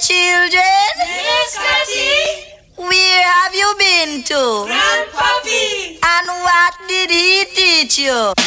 children? Yes, Kathy. Where have you been to? Grandpappy. And what did he teach you?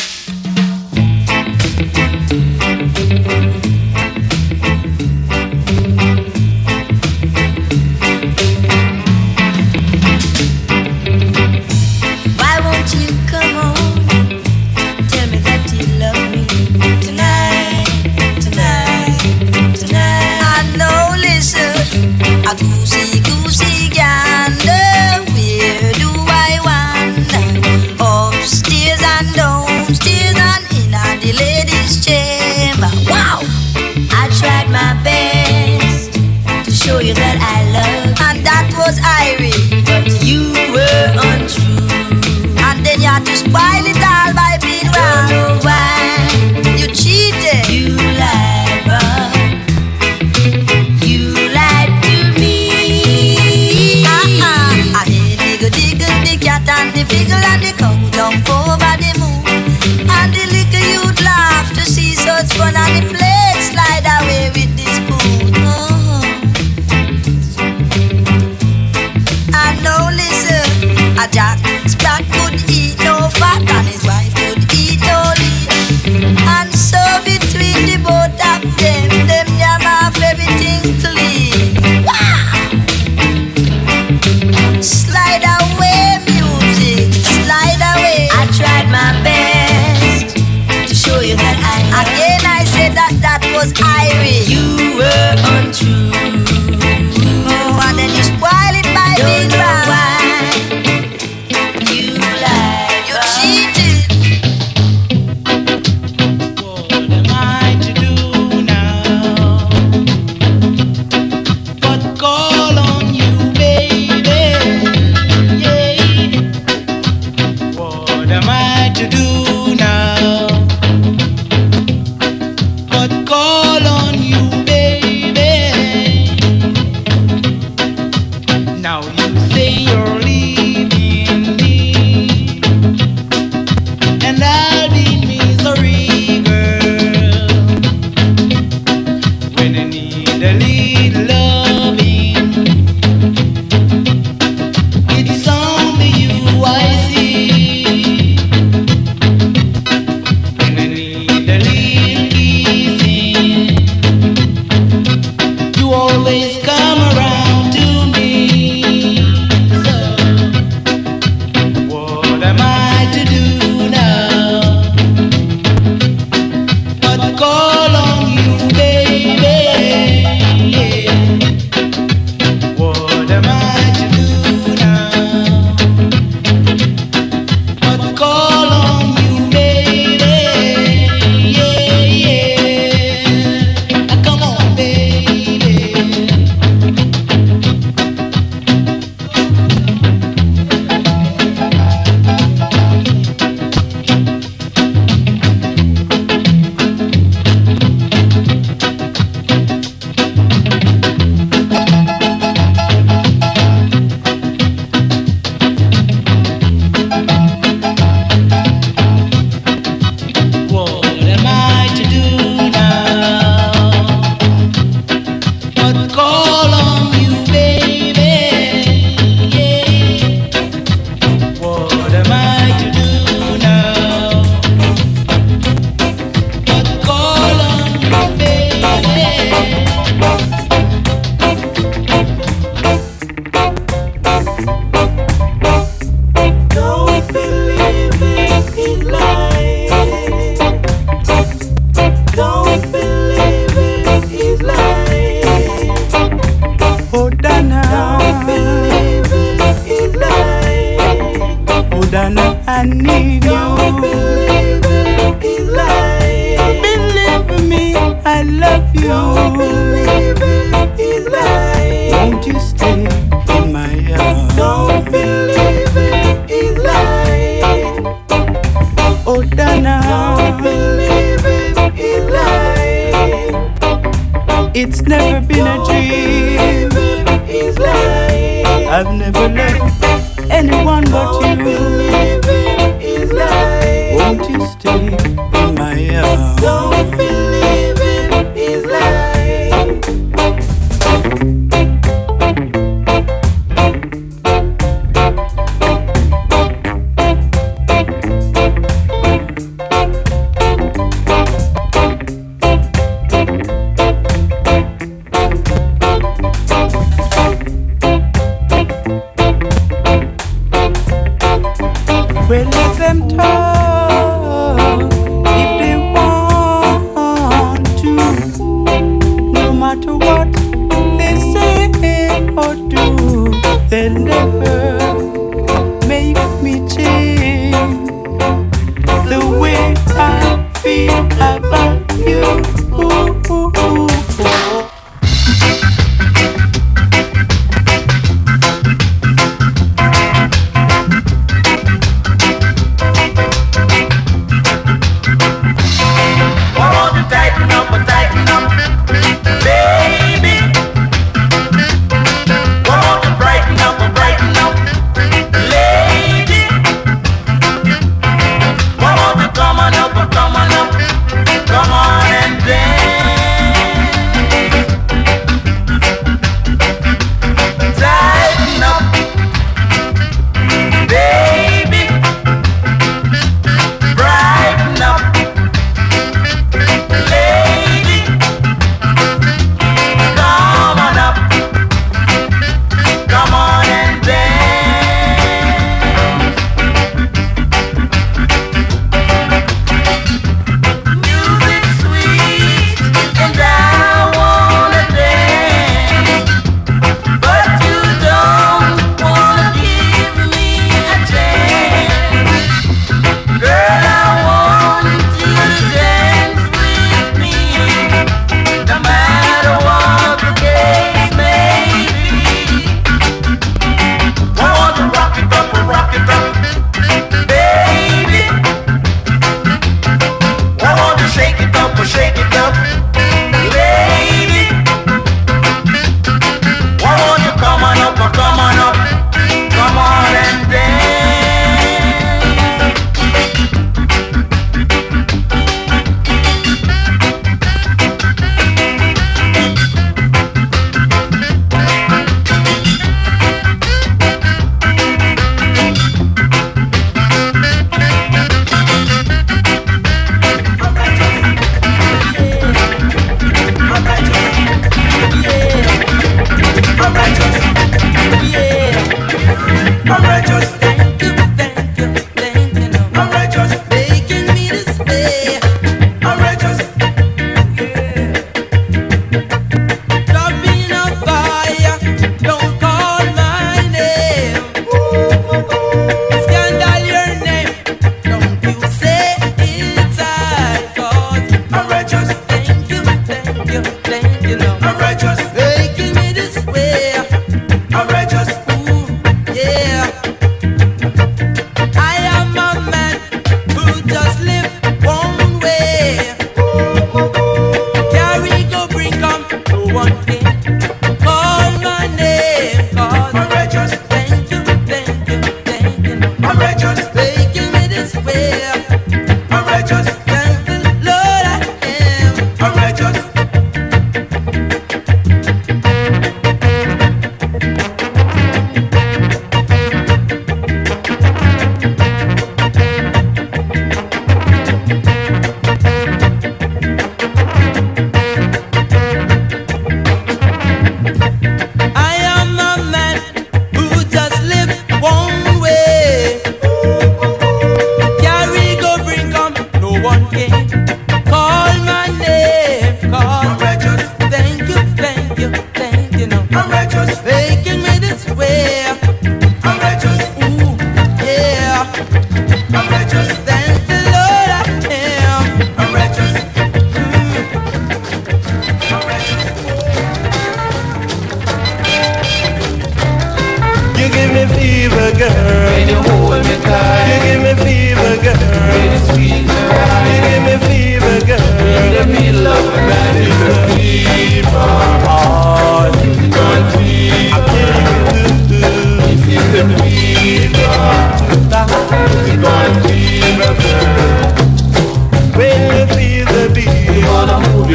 the figure and the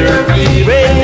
River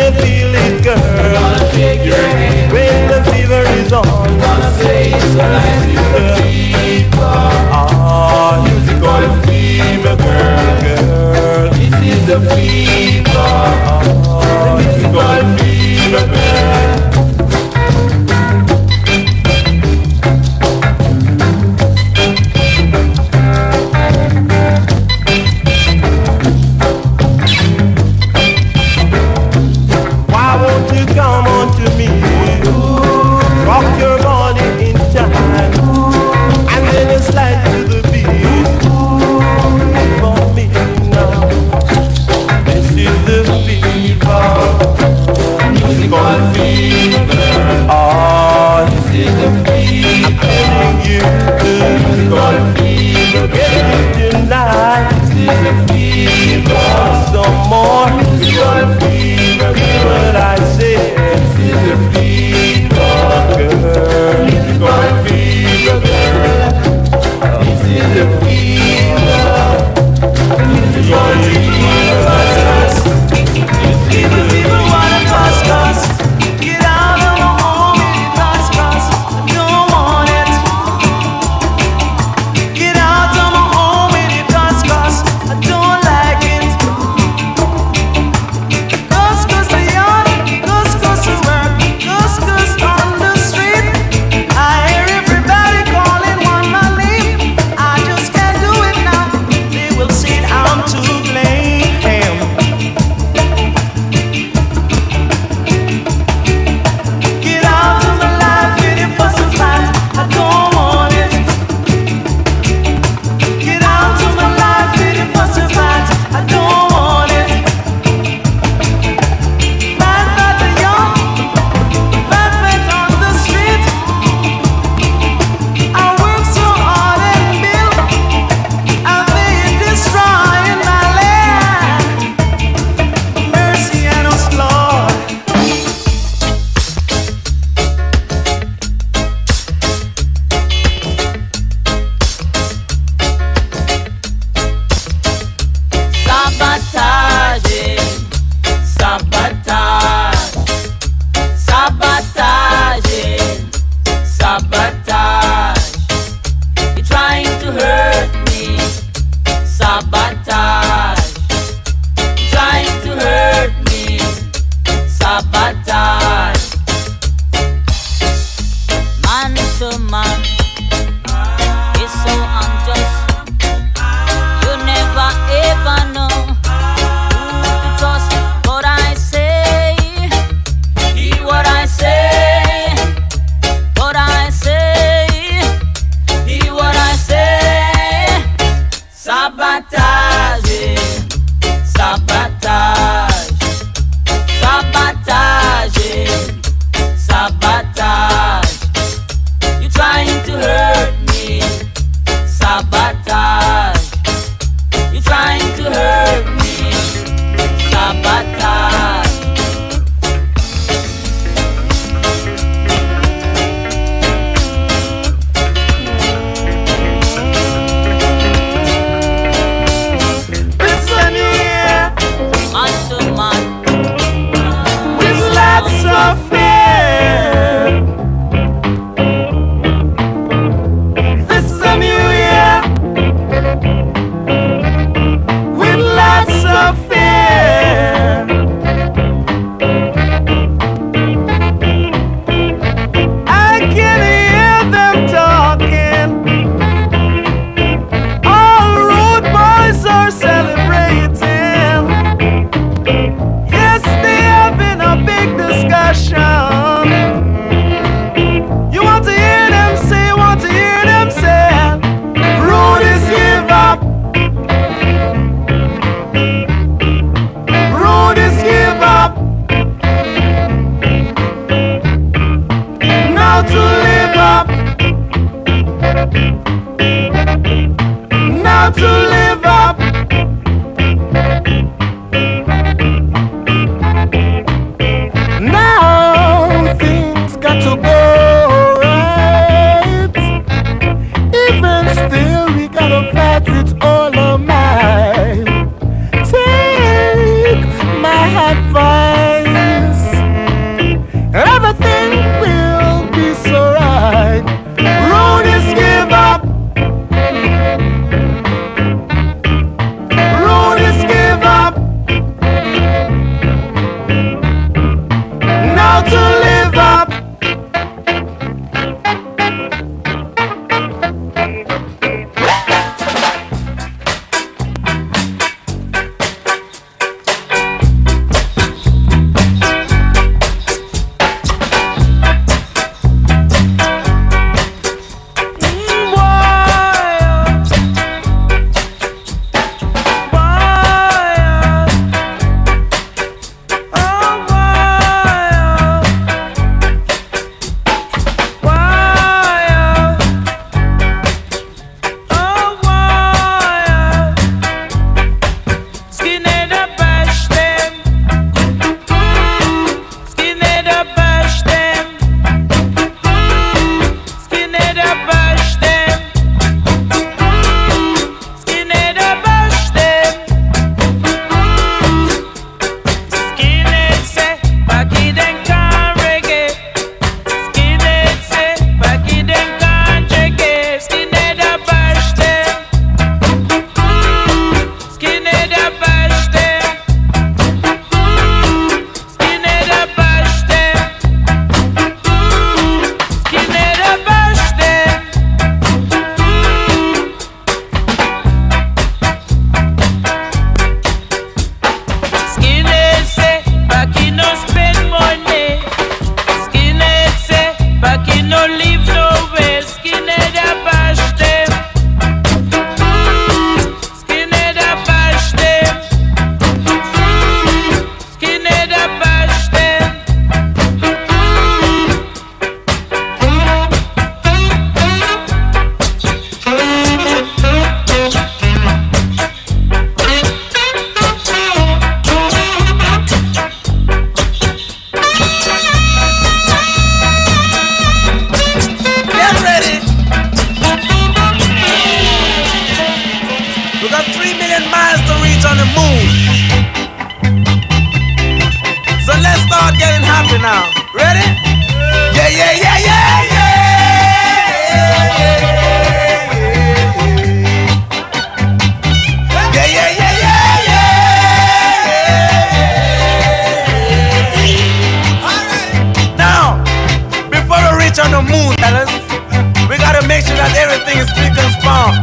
everything is spick and span.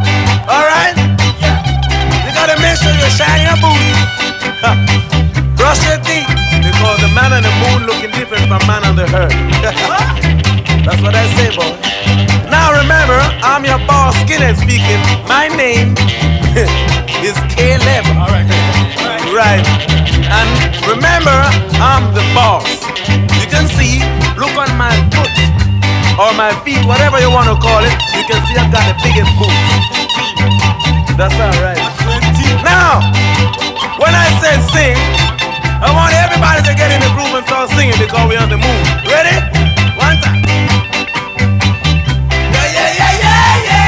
All right? You gotta make sure you shine your boots. Brush your teeth, because the man on the moon looking different from man on the earth. That's what I say, boy. Now remember, I'm your boss, Skinhead speaking. My name is Caleb. All right. Right. And remember, I'm the boss. You can see, look on my foot or my feet, whatever you want to call it. You can see I've got the biggest boots. That's all right. Now, when I say sing, I want everybody to get in the groove and start singing because we're on the move. Ready? One time. Yeah, yeah, yeah, yeah,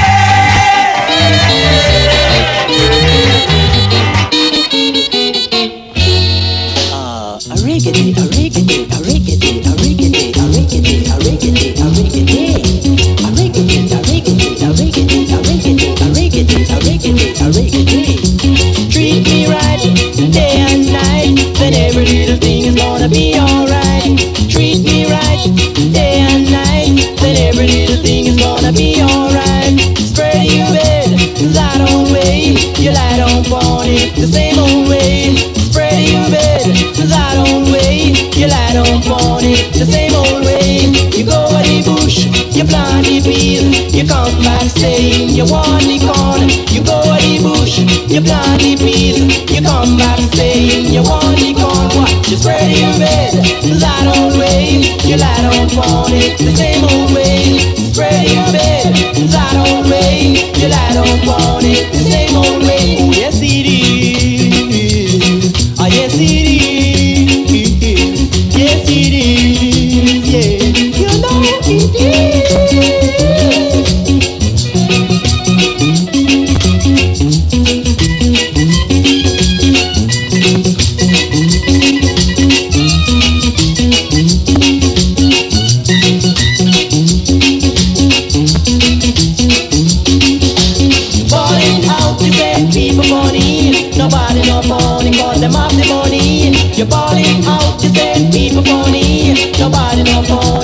Uh, a riggedy, a riggedy, you lie on it the same old way. Spread your bed, lie down way, you lie on it the same old way. You go the bush, you the peas, you come back saying you want the corn. You go the bush, you the peas, you come back saying you want the corn. What? You spread your bed, lie down way, you lie on it the same old way. Spread your bed, lie down way, you lie down on it the same old way.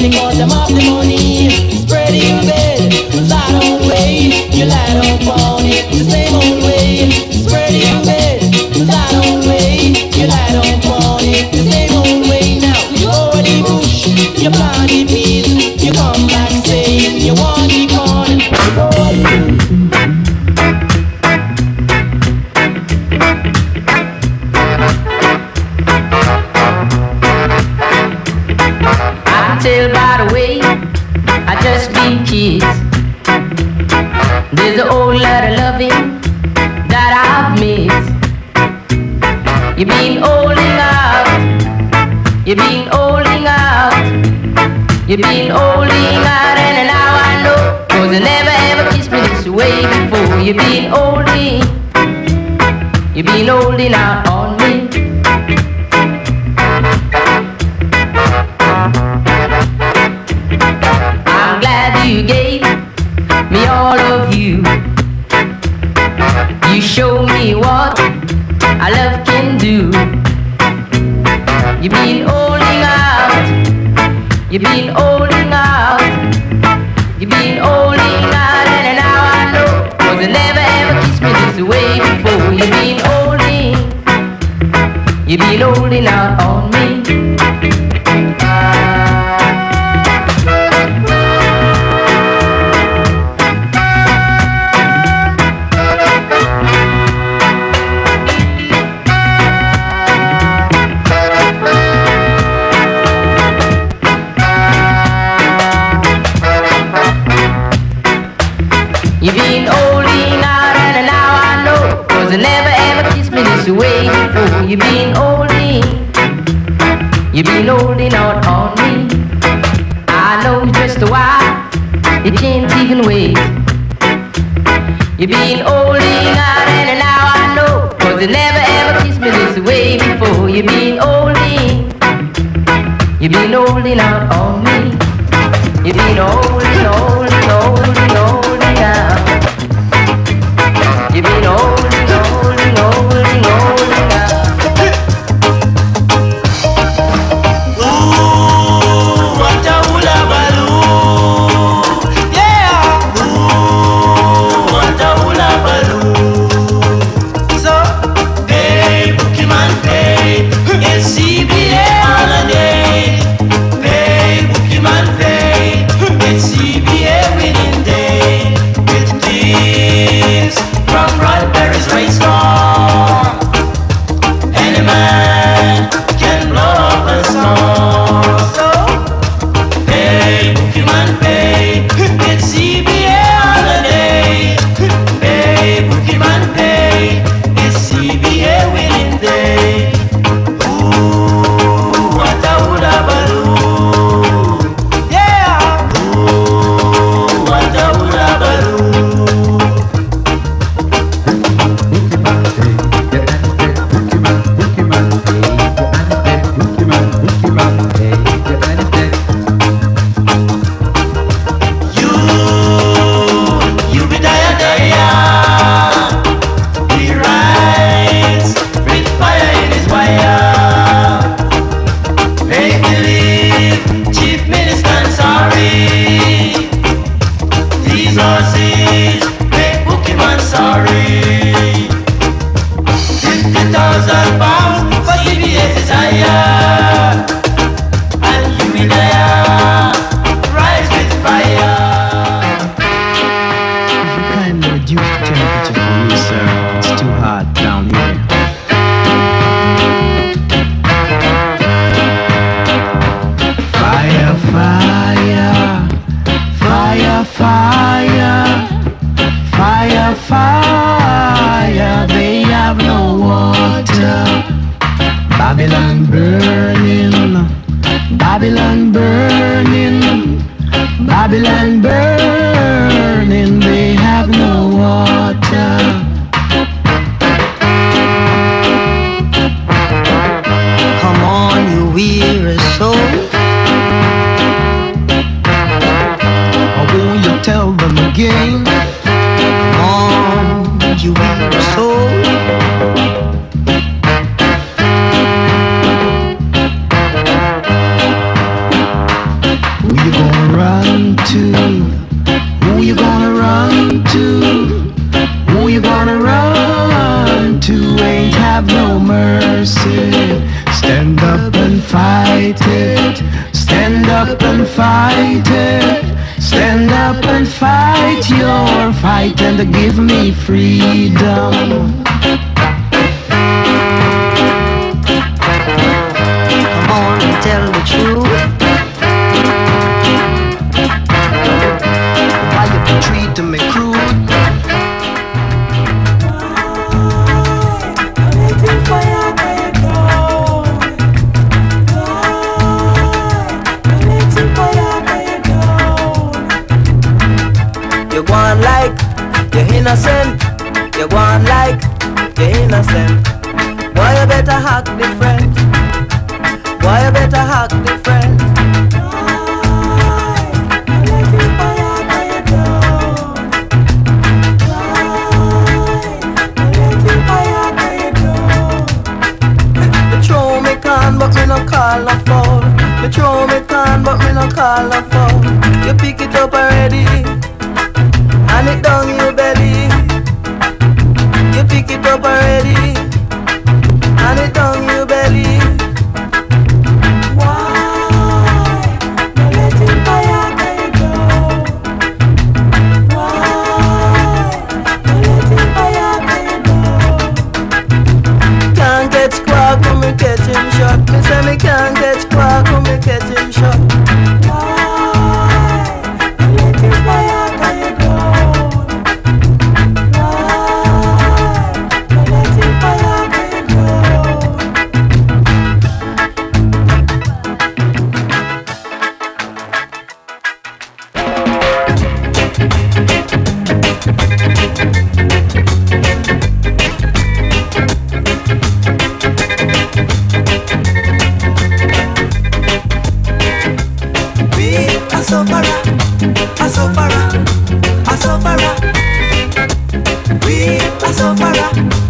Money cause them have the money. You've been holding out, and now I know. Cause you never ever kissed me this way before. You've been holding, you've been holding out on been you've been holding, you've been holding out on me. I know just why you can't even wait. You've been holding out and now I know, cause you never ever kissed me this way before. You've been holding, you've been holding out on me. You've been holding, holding, holding. and give me freedom. You pick it up already, and it down your belly. You pick it up already.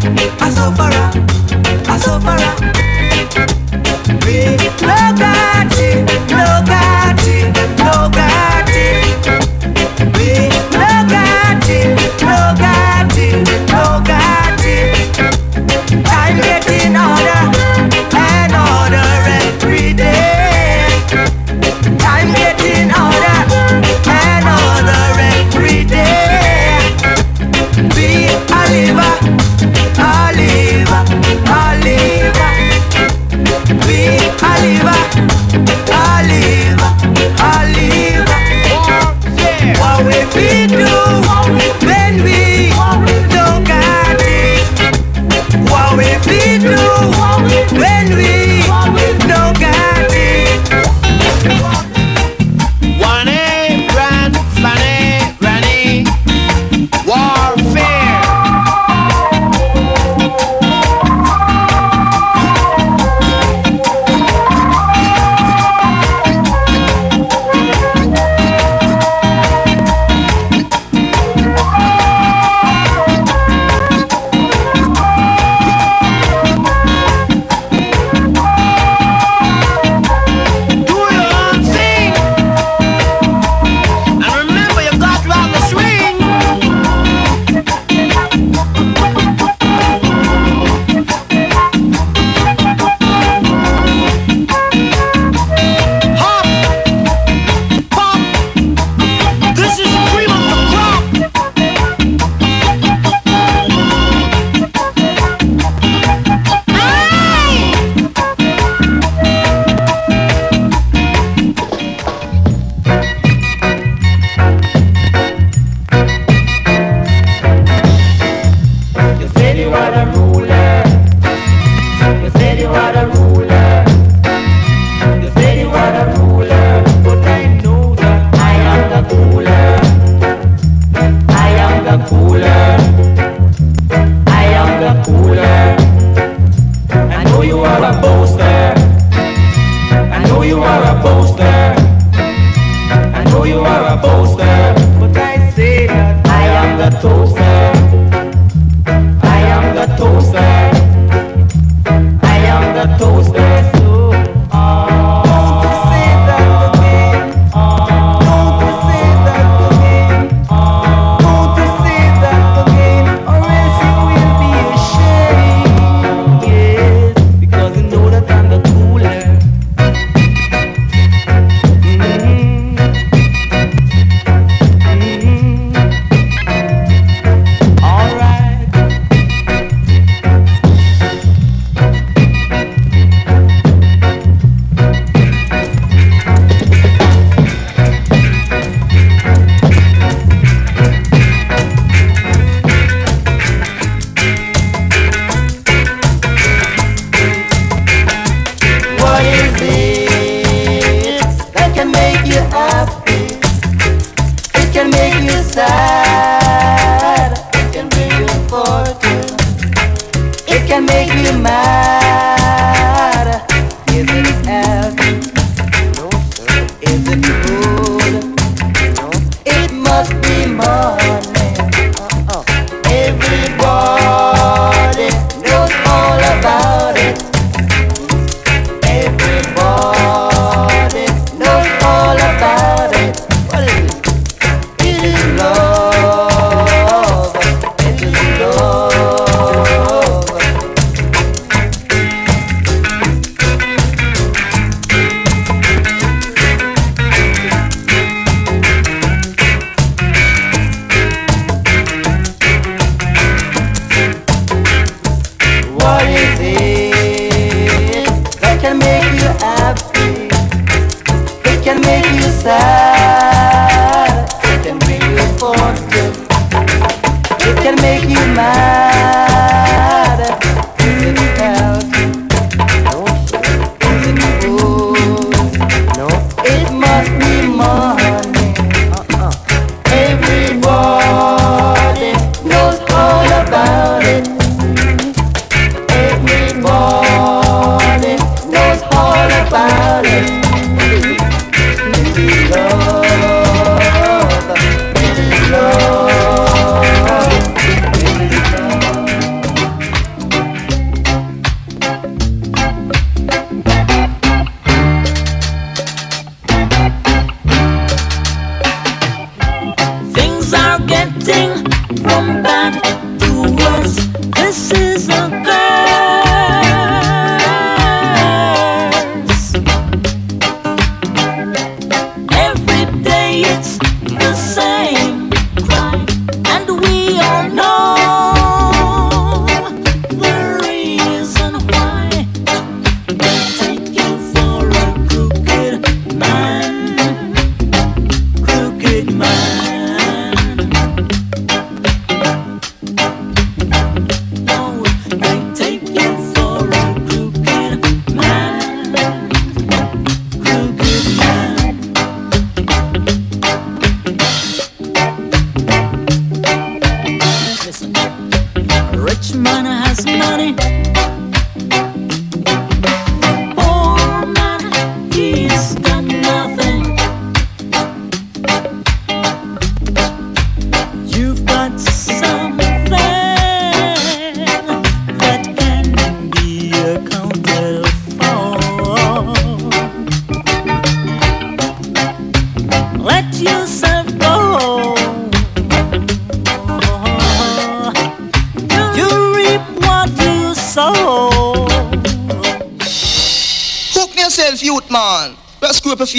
Can make you sad.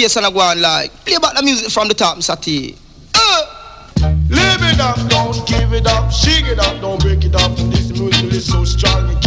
Face and I go on like Play back the music from the top. T uh. It up, don't give it up Shake it up, don't break it up This music is so strong, it